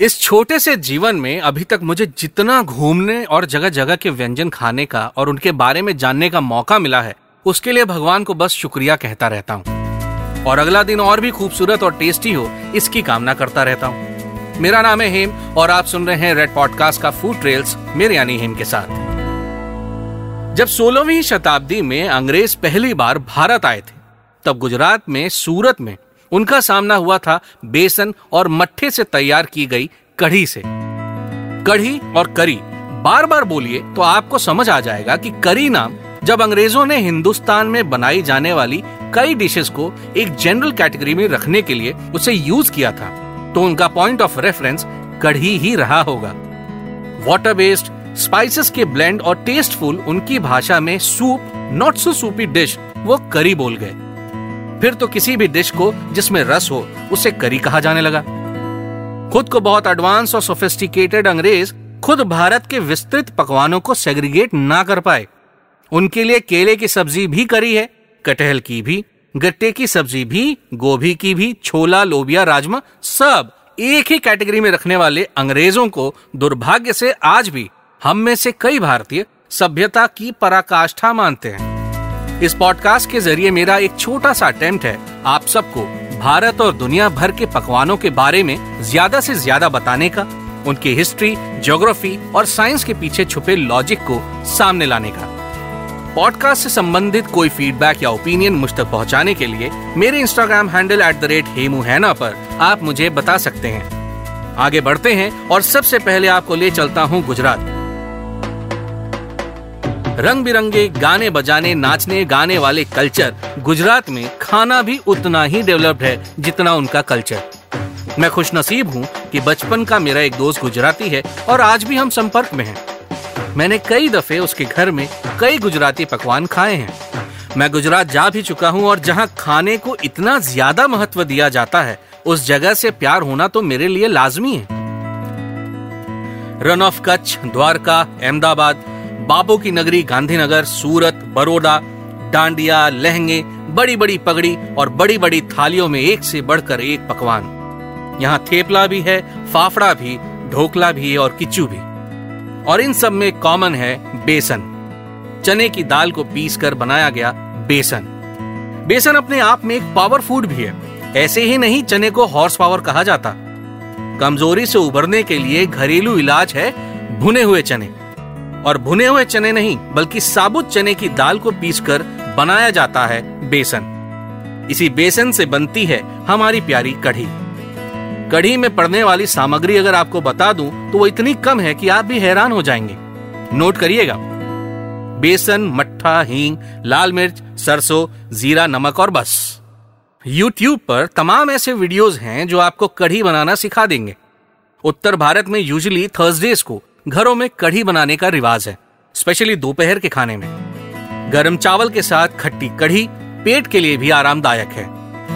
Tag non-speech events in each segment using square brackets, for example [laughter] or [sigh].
इस छोटे से जीवन में अभी तक मुझे जितना घूमने और जगह जगह के व्यंजन खाने का और उनके बारे में जानने का मौका मिला है, उसके लिए भगवान को बस शुक्रिया कहता रहता हूँ। और अगला दिन और भी खूबसूरत और टेस्टी हो, इसकी कामना करता रहता हूँ। मेरा नाम है हेम और आप सुन रहे हैं रेड पॉडकास्ट का फ़ूड ट्रेल्स मेरे यानी हेम के साथ। जब सोलहवीं शताब्दी में अंग्रेज़ पहली बार भारत आए थे, तब गुजरात में, सूरत में उनका सामना हुआ था बेसन और मट्ठे से तैयार की गई कढ़ी से। कढ़ी और करी बार बार बोलिए तो आपको समझ आ जाएगा कि करी नाम जब अंग्रेज़ों ने हिंदुस्तान में बनाई जाने वाली कई डिशेस को एक जनरल कैटेगरी में रखने के लिए उसे यूज़ किया था तो उनका पॉइंट ऑफ़ रेफरेंस कढ़ी ही रहा होगा। वाटर बेस्ड स्पाइसेस के ब्लेंड और टेस्टफुल उनकी भाषा में soup not so soupy dish वो करी बोल गए। फिर तो किसी भी डिश को जिसमें रस हो, उसे करी कहा जाने लगा। खुद को बहुत एडवांस और सोफिस्टिकेटेड अंग्रेज़ खुद भारत के विस्तृत पकवानों को सेग्रीगेट ना कर पाए। उनके लिए केले की सब्ज़ी भी करी है, कटहल की भी, गट्टे की सब्ज़ी भी, गोभी की भी, छोला, लोबिया, राजमा, सब एक ही कैटेगरी में रखने वाले अंग्रेज़ों को दुर्भाग्य से आज भी हम में से कई भारतीय सभ्यता की पराकाष्ठा मानते हैं। इस पॉडकास्ट के ज़रिए मेरा एक छोटा सा अटेम्प्ट है। आप सबको भारत और दुनिया भर के पकवानों के बारे में ज़्यादा से ज़्यादा बताने का, उनकी हिस्ट्री ज्योग्राफी और साइंस के पीछे छुपे लॉजिक को सामने लाने का। पॉडकास्ट से संबंधित कोई फीडबैक या ओपिनियन मुझ तक पहुँचाने के लिए मेरे Instagram handle at the rate Hemu हैना पर आप मुझे बता सकते हैं। आगे बढ़ते हैं और सबसे पहले आपको ले चलता हूँ गुजरात। रंग बिरंगे गाने बजाने, नाचने, गाने वाले कल्चर। गुजरात में खाना भी उतना ही डेवलप्ड है जितना उनका कल्चर। मैं खुश नसीब हूँ कि बचपन का मेरा एक दोस्त गुजराती है और आज भी हम संपर्क में हैं। मैंने कई दफे उसके घर में कई गुजराती पकवान खाए हैं। मैं गुजरात जा भी चुका हूँ और जहाँ खाने को इतना ज़्यादा महत्व दिया जाता है, उस जगह से प्यार होना तो मेरे लिए लाजमी है। रन ऑफ़ कच्छ, द्वारका, अहमदाबाद बाबू की नगरी गांधीनगर, सूरत, बड़ोदा, डांडिया, लहंगे बड़ी बड़ी पगड़ी और बड़ी बड़ी थालियों में एक से बढ़कर एक पकवान। यहाँ थेपला भी है, फाफड़ा भी, ढोकला भी और किच्चू भी। और इन सब में कॉमन है बेसन। चने की दाल को पीस कर बनाया गया बेसन। बेसन अपने आप में एक पावर फ़ूड भी है। ऐसे ही नहीं चने को हॉर्स पावर कहा जाता। कमज़ोरी से उभरने के लिए घरेलू इलाज है भुने हुए चने। और भुने हुए चने नहीं, बल्कि साबुत चने की दाल को पीसकर बनाया जाता है बेसन। इसी बेसन से बनती है हमारी प्यारी कढ़ी। कढ़ी में पड़ने वाली सामग्री अगर आपको बता दूँ तो वो इतनी कम है कि आप भी हैरान हो जाएँगे। नोट करिएगा। बेसन, मट्ठा, हींग, लाल मिर्च, सरसों, जीरा, नमक और बस। YouTube पर तमाम ऐसे वीडियोस हैं जो आपको कढ़ी बनाना सिखा देंगे। उत्तर भारत में यूजली थर्सडेज को घरों में कढ़ी बनाने का रिवाज है स्पेशली दोपहर के खाने में। गरम चावल के साथ खट्टी कढ़ी पेट के लिए भी आरामदायक है।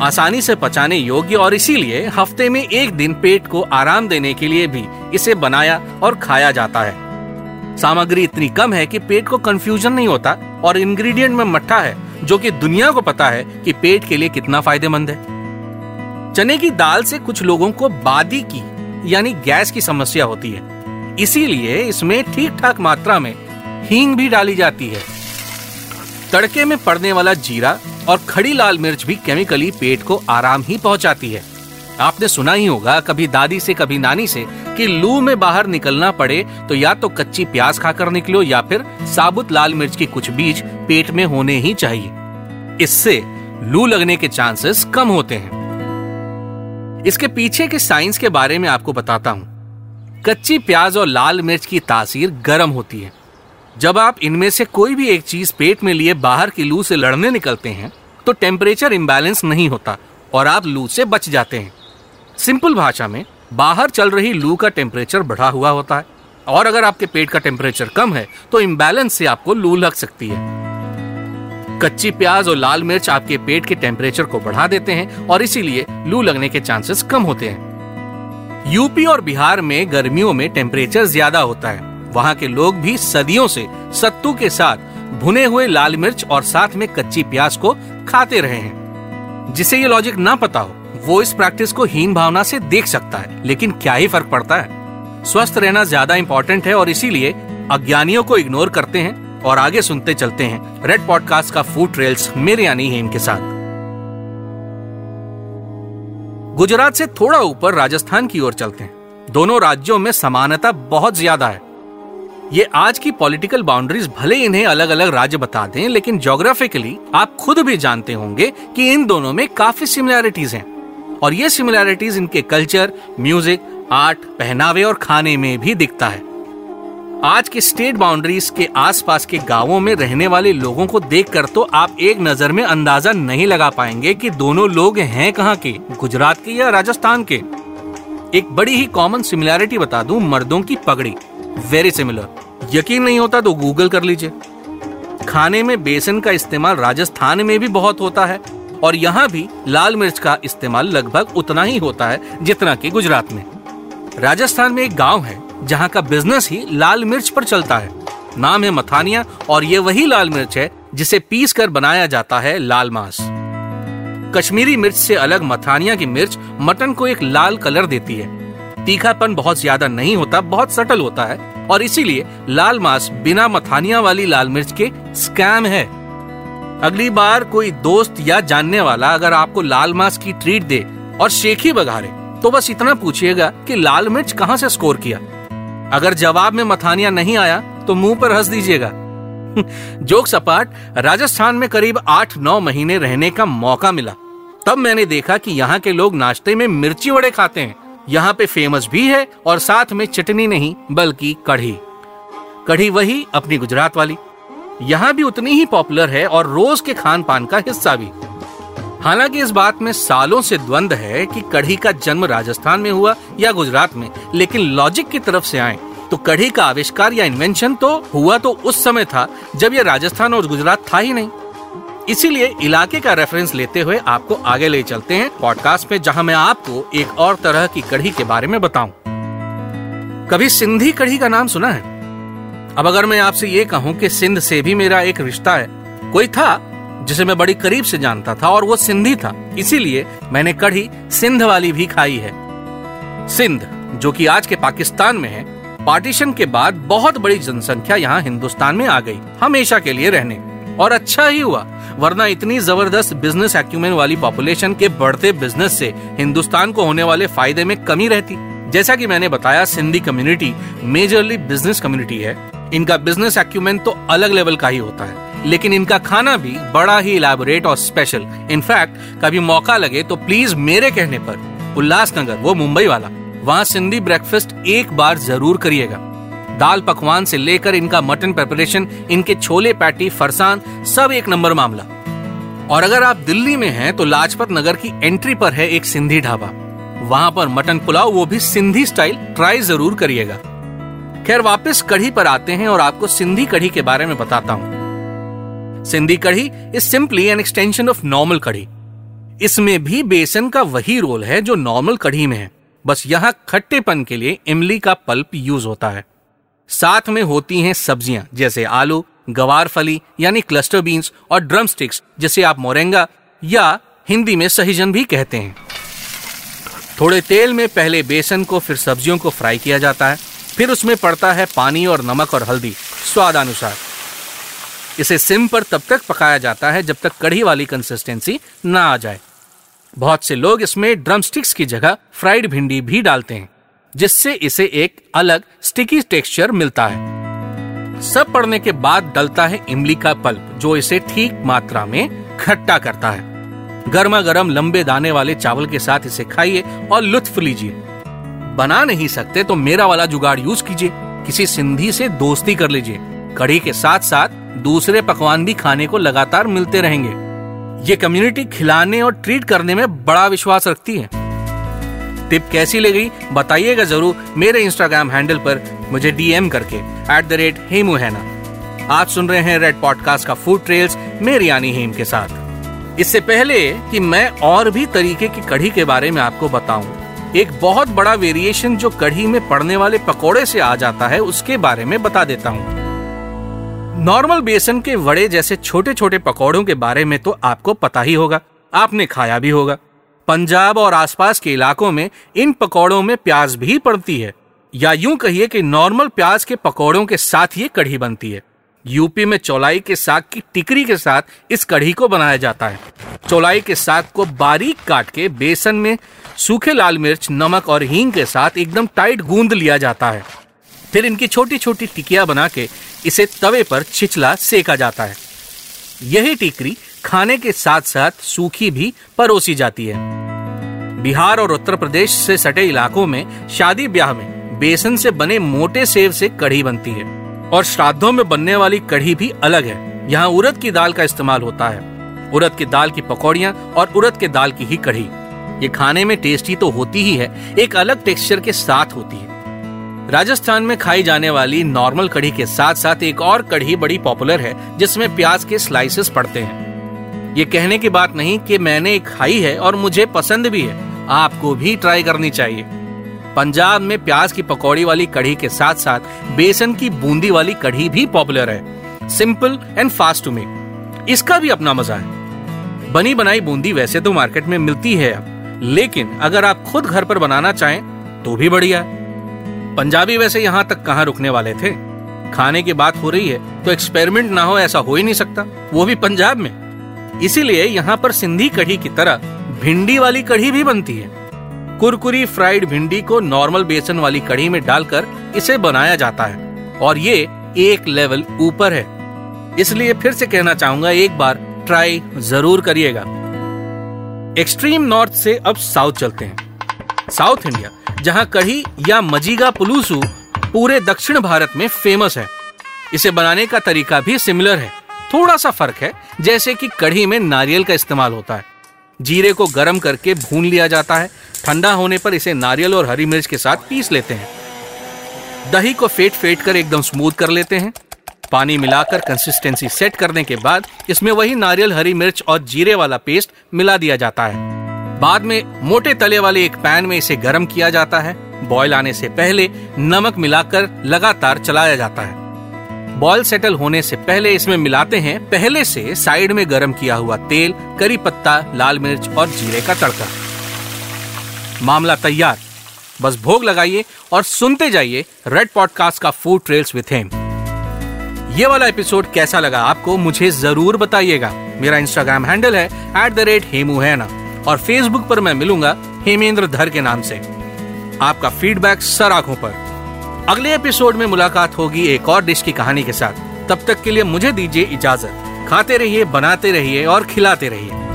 आसानी से पचाने योग्य और इसीलिए हफ़्ते में एक दिन पेट को आराम देने के लिए भी इसे बनाया और खाया जाता है। सामग्री इतनी कम है कि पेट को कंफ्यूजन नहीं होता और इंग्रेडिएंट में मट्ठा है, जो कि दुनिया को पता है कि पेट के लिए कितना फ़ायदेमंद है। चने की दाल से कुछ लोगों को बादी की, यानी गैस की समस्या होती है। इसीलिए इसमें ठीक ठाक मात्रा में हींग भी डाली जाती है। तड़के में पड़ने वाला जीरा और खड़ी लाल मिर्च भी केमिकली पेट को आराम ही पहुंचाती है। आपने सुना ही होगा, कभी दादी से, कभी नानी से, कि लू में बाहर निकलना पड़े तो या तो कच्ची प्याज खाकर निकलो या फिर साबुत लाल मिर्च के कुछ बीज पेट में होने ही चाहिए। इससे लू लगने के चांसेस कम होते हैं। इसके पीछे के साइंस के बारे में आपको बताता हूँ। कच्ची प्याज और लाल मिर्च की तासीर गर्म होती है। जब आप इनमें से कोई भी एक चीज़ पेट में लिए बाहर की लू से लड़ने निकलते हैं तो टेम्परेचर इम्बैलेंस नहीं होता और आप लू से बच जाते हैं। सिंपल भाषा में, बाहर चल रही लू का टेम्परेचर बढ़ा हुआ होता है और अगर आपके पेट का टेम्परेचर कम है तो इम्बैलेंस से आपको लू लग सकती है। कच्ची प्याज और लाल मिर्च आपके पेट के टेम्परेचर को बढ़ा देते हैं और इसीलिए लू लगने के चांसेस कम होते हैं। यूपी और बिहार में गर्मियों में टेम्परेचर ज़्यादा होता है। वहाँ के लोग भी सदियों से सत्तू के साथ भुने हुए लाल मिर्च और साथ में कच्ची प्याज को खाते रहे हैं। जिसे ये लॉजिक ना पता हो, वो इस प्रैक्टिस को हीन भावना से देख सकता है, लेकिन क्या ही फ़र्क पड़ता है? स्वस्थ रहना ज़्यादा इम्पोर्टेंट है और इसीलिए अज्ञानियों को इग्नोर करते हैं और आगे सुनते चलते हैं। रेड पॉडकास्ट का फ़ूड ट्रेल्स मेरे यानी हेम के साथ। गुजरात से थोड़ा ऊपर राजस्थान की ओर चलते हैं। दोनों राज्यों में समानता बहुत ज़्यादा है। ये आज की पॉलिटिकल बाउंड्रीज भले इन्हें अलग अलग राज्य बता दें, लेकिन जोग्राफिकली आप खुद भी जानते होंगे कि इन दोनों में काफ़ी सिमिलैरिटीज हैं। और ये सिमिलैरिटीज इनके कल्चर म्यूज़िक आर्ट पहनावे और खाने में भी दिखता है। आज के स्टेट बाउंड्रीज के आसपास के गाँवों में रहने वाले लोगों को देखकर तो आप एक नज़र में अंदाज़ा नहीं लगा पाएँगे कि दोनों लोग हैं कहाँ के, गुजरात के या राजस्थान के। एक बड़ी ही कॉमन सिमिलैरिटी बता दूँ, मर्दों की पगड़ी। वेरी सिमिलर यकीन नहीं होता तो गूगल कर लीजिए। खाने में बेसन का इस्तेमाल राजस्थान में भी बहुत होता है, और यहाँ भी लाल मिर्च का इस्तेमाल लगभग उतना ही होता है, जितना कि गुजरात में। राजस्थान में एक गाँव है जहाँ का बिज़नेस ही लाल मिर्च पर चलता है। नाम है मथानिया और ये वही लाल मिर्च है जिसे पीस कर बनाया जाता है लाल मांस। कश्मीरी मिर्च से अलग मथानिया की मिर्च मटन को एक लाल कलर देती है। तीखापन बहुत ज़्यादा नहीं होता, बहुत सटल होता है और इसीलिए लाल मांस बिना मथानिया वाली लाल मिर्च के स्कैम है। अगली बार कोई दोस्त या जानने वाला अगर आपको लाल मांस की ट्रीट दे और शेखी बघारे तो बस इतना पूछिएगा कि लाल मिर्च कहाँ से स्कोर किया? अगर जवाब में मथानिया नहीं आया तो मुँह पर हंस दीजिएगा। [laughs] जोक सपाट राजस्थान में करीब आठ नौ महीने रहने का मौका मिला। तब मैंने देखा कि यहाँ के लोग नाश्ते में मिर्ची वड़े खाते हैं। यहाँ पे फ़ेमस भी है और साथ में चटनी नहीं, बल्कि कढ़ी। कढ़ी वही अपनी गुजरात वाली। यहाँ भी उतनी ही पॉपुलर है और रोज के खान पान का हिस्सा भी। हालाँकि इस बात में सालों से द्वंद है कि कढ़ी का जन्म राजस्थान में हुआ या गुजरात में, लेकिन लॉजिक की तरफ़ से आए तो कढ़ी का आविष्कार या इन्वेंशन तो हुआ तो उस समय था जब यह राजस्थान और गुजरात था ही नहीं। इसीलिए इलाके का रेफरेंस लेते हुए आपको आगे ले चलते हैं पॉडकास्ट में जहाँ मैं आपको एक और तरह की कढ़ी के बारे में बताऊँ। कभी सिंधी कढ़ी का नाम सुना है? अब अगर मैं आपसे ये कहूँ कि सिंध से भी मेरा एक रिश्ता है, कोई था जिसे मैं बड़ी करीब से जानता था और वो सिंधी था, इसीलिए मैंने कढ़ी सिंध वाली भी खाई है। सिंध, जो कि आज के पाकिस्तान में है, पार्टीशन के बाद बहुत बड़ी जनसंख्या यहाँ हिंदुस्तान में आ गई, हमेशा के लिए रहने और अच्छा ही हुआ, वरना इतनी ज़बरदस्त बिज़नेस एक्यूमेंट वाली पॉपुलेशन के बढ़ते बिज़नेस से हिंदुस्तान को होने वाले फ़ायदे में कमी रहती। जैसा कि मैंने बताया, Sindhi community majorly business community है। इनका बिज़नेस एक्यूमेंट तो अलग लेवल का ही होता है। लेकिन इनका खाना भी बड़ा ही इलेबोरेट और स्पेशल इनफैक्ट कभी मौका लगे तो प्लीज़ मेरे कहने पर, उल्लासनगर, वो मुंबई वाला, वहाँ सिंधी ब्रेकफास्ट एक बार ज़रूर करिएगा। दाल पकवान से लेकर इनका मटन प्रेपरेशन इनके छोले पैटी फरसान, सब एक नंबर मामला। और अगर आप दिल्ली में हैं तो लाजपत नगर की एंट्री पर है एक सिंधी ढाबा। वहाँ पर मटन पुलाव, वो भी सिंधी स्टाइल ट्राई ज़रूर करिएगा। खैर, वापस कढ़ी पर आते हैं और आपको सिंधी कढ़ी के बारे में बताता हूँ। Sindhi kadhi is simply an extension of normal kadhi. इसमें भी बेसन का वही रोल है जो नॉर्मल कढ़ी में है। बस यहाँ खट्टेपन के लिए इमली का पल्प यूज़ होता है। साथ में होती हैं सब्ज़ियाँ, जैसे आलू, गवार फली, यानी क्लस्टर बीन्स और ड्रम स्टिक्स जिसे आप मोरेंगा या हिंदी में सहीजन भी कहते हैं। थोड़े तेल में पहले बेसन को फिर सब्जियों को फ्राई किया जाता है। फिर उसमें पड़ता है पानी और नमक और हल्दी, स्वादानुसार। इसे सिम पर तब तक पकाया जाता है जब तक कढ़ी वाली कंसिस्टेंसी ना आ जाए। बहुत से लोग इसमें ड्रम स्टिक्स की जगह फ्राइड भिंडी भी डालते हैं, जिससे इसे एक अलग स्टिकी टेक्सचर मिलता है। सब पड़ने के बाद डलता है इमली का पल्प, जो इसे ठीक मात्रा में खट्टा करता है। गर्मा गर्म लंबे दाने वाले चावल के साथ इसे खाइए और लुत्फ लीजिए। बना नहीं सकते तो मेरा वाला जुगाड़ यूज़ कीजिए। किसी सिंधी से दोस्ती कर लीजिए। कढ़ी के साथ साथ दूसरे पकवान भी खाने को लगातार मिलते रहेंगे। ये कम्युनिटी खिलाने और ट्रीट करने में बड़ा विश्वास रखती है। टिप कैसी लगी, बताइएगा ज़रूर मेरे इंस्टाग्राम हैंडल पर मुझे डीएम करके एट द रेट हेमू हैना। आप सुन रहे हैं रेड पॉडकास्ट का फ़ूड ट्रेल्स मेरी यानी हेम के साथ। इससे पहले कि मैं और भी तरीके की कढ़ी के बारे में आपको बताऊँ, एक बहुत बड़ा वेरिएशन जो कढ़ी में पड़ने वाले पकोड़े से आ जाता है, उसके बारे में बता देता हूँ। नॉर्मल बेसन के वड़े जैसे छोटे छोटे पकौड़ों के बारे में तो आपको पता ही होगा। आपने खाया भी होगा। पंजाब और आसपास के इलाकों में इन पकौड़ों में प्याज भी पड़ती है। या यूँ कहिए कि नॉर्मल प्याज के पकौड़ों के साथ ये कढ़ी बनती है। यूपी में चौलाई के साग की टिकरी के साथ इस कढ़ी को बनाया जाता है। चौलाई के साग को बारीक काट के बेसन में सूखे लाल मिर्च, नमक और हींग के साथ एकदम टाइट गूंद लिया जाता है। फिर इनकी छोटी छोटी टिकिया बना के इसे तवे पर छिचला सेका जाता है। यही टिकरी खाने के साथ साथ सूखी भी परोसी जाती है। बिहार और उत्तर प्रदेश से सटे इलाकों में शादी ब्याह में बेसन से बने मोटे सेव से कढ़ी बनती है और श्राद्धों में बनने वाली कढ़ी भी अलग है। यहाँ उड़द की दाल का इस्तेमाल होता है। उड़द की दाल की पकौड़ियाँ और उड़द के दाल की ही कढ़ी। ये खाने में टेस्टी तो होती ही है, एक अलग टेक्सचर के साथ होती है। राजस्थान में खाई जाने वाली नॉर्मल कढ़ी के साथ साथ एक और कढ़ी बड़ी पॉपुलर है, जिसमें प्याज के स्लाइसेस पड़ते हैं। ये कहने की बात नहीं कि मैंने खाई है और मुझे पसंद भी है। आपको भी ट्राई करनी चाहिए। पंजाब में प्याज की पकौड़ी वाली कढ़ी के साथ साथ बेसन की बूंदी वाली कढ़ी भी पॉपुलर है। Simple and fast to make इसका भी अपना मज़ा है। बनी बनाई बूंदी वैसे तो मार्केट में मिलती है लेकिन अगर आप खुद घर पर बनाना चाहें तो भी बढ़िया। पंजाबी वैसे यहाँ तक कहाँ रुकने वाले थे? खाने की बात हो रही है तो एक्सपेरिमेंट ना हो, ऐसा हो ही नहीं सकता। वो भी पंजाब में। इसीलिए यहाँ पर सिंधी कढ़ी की तरह भिंडी वाली कढ़ी भी बनती है। कुरकुरी फ्राइड भिंडी को नॉर्मल बेसन वाली कढ़ी में डालकर इसे बनाया जाता है, और ये एक लेवल ऊपर है। इसलिए फिर से कहना चाहूँगा, एक बार ट्राई ज़रूर करिएगा। एक्सट्रीम नॉर्थ से अब साउथ चलते हैं। साउथ इंडिया, जहाँ कढ़ी या मजीगा पुलूसू पूरे दक्षिण भारत में फ़ेमस है। इसे बनाने का तरीका भी सिमिलर है। थोड़ा सा फ़र्क है, जैसे कि कढ़ी में नारियल का इस्तेमाल होता है। जीरे को गर्म करके भून लिया जाता है। ठंडा होने पर इसे नारियल और हरी मिर्च के साथ पीस लेते हैं। दही को फेट फेट कर एकदम स्मूथ कर लेते हैं। पानी मिलाकर कंसिस्टेंसी सेट करने के बाद इसमें वही नारियल, हरी मिर्च और जीरे वाला पेस्ट मिला दिया जाता है। बाद में मोटे तले वाले एक पैन में इसे गर्म किया जाता है। बॉयल आने से पहले नमक मिलाकर लगातार चलाया जाता है। बॉयल सेटल होने से पहले इसमें मिलाते हैं पहले से साइड में गर्म किया हुआ तेल, करी पत्ता, लाल मिर्च और जीरे का तड़का। मामला तैयार। बस भोग लगाइए और सुनते जाइए रेड पॉडकास्ट का फ़ूड ट्रेल्स विथ हेम। ये वाला एपिसोड कैसा लगा आपको मुझे ज़रूर बताइएगा। मेरा इंस्टाग्राम हैंडल है एट द रेट हेमू है ना और फेसबुक पर मैं मिलूँगा हेमेंद्र धर के नाम से। आपका फीडबैक सर आँखों पर। अगले एपिसोड में मुलाकात होगी एक और डिश की कहानी के साथ। तब तक के लिए मुझे दीजिए इजाज़त। खाते रहिए, बनाते रहिए और खिलाते रहिए।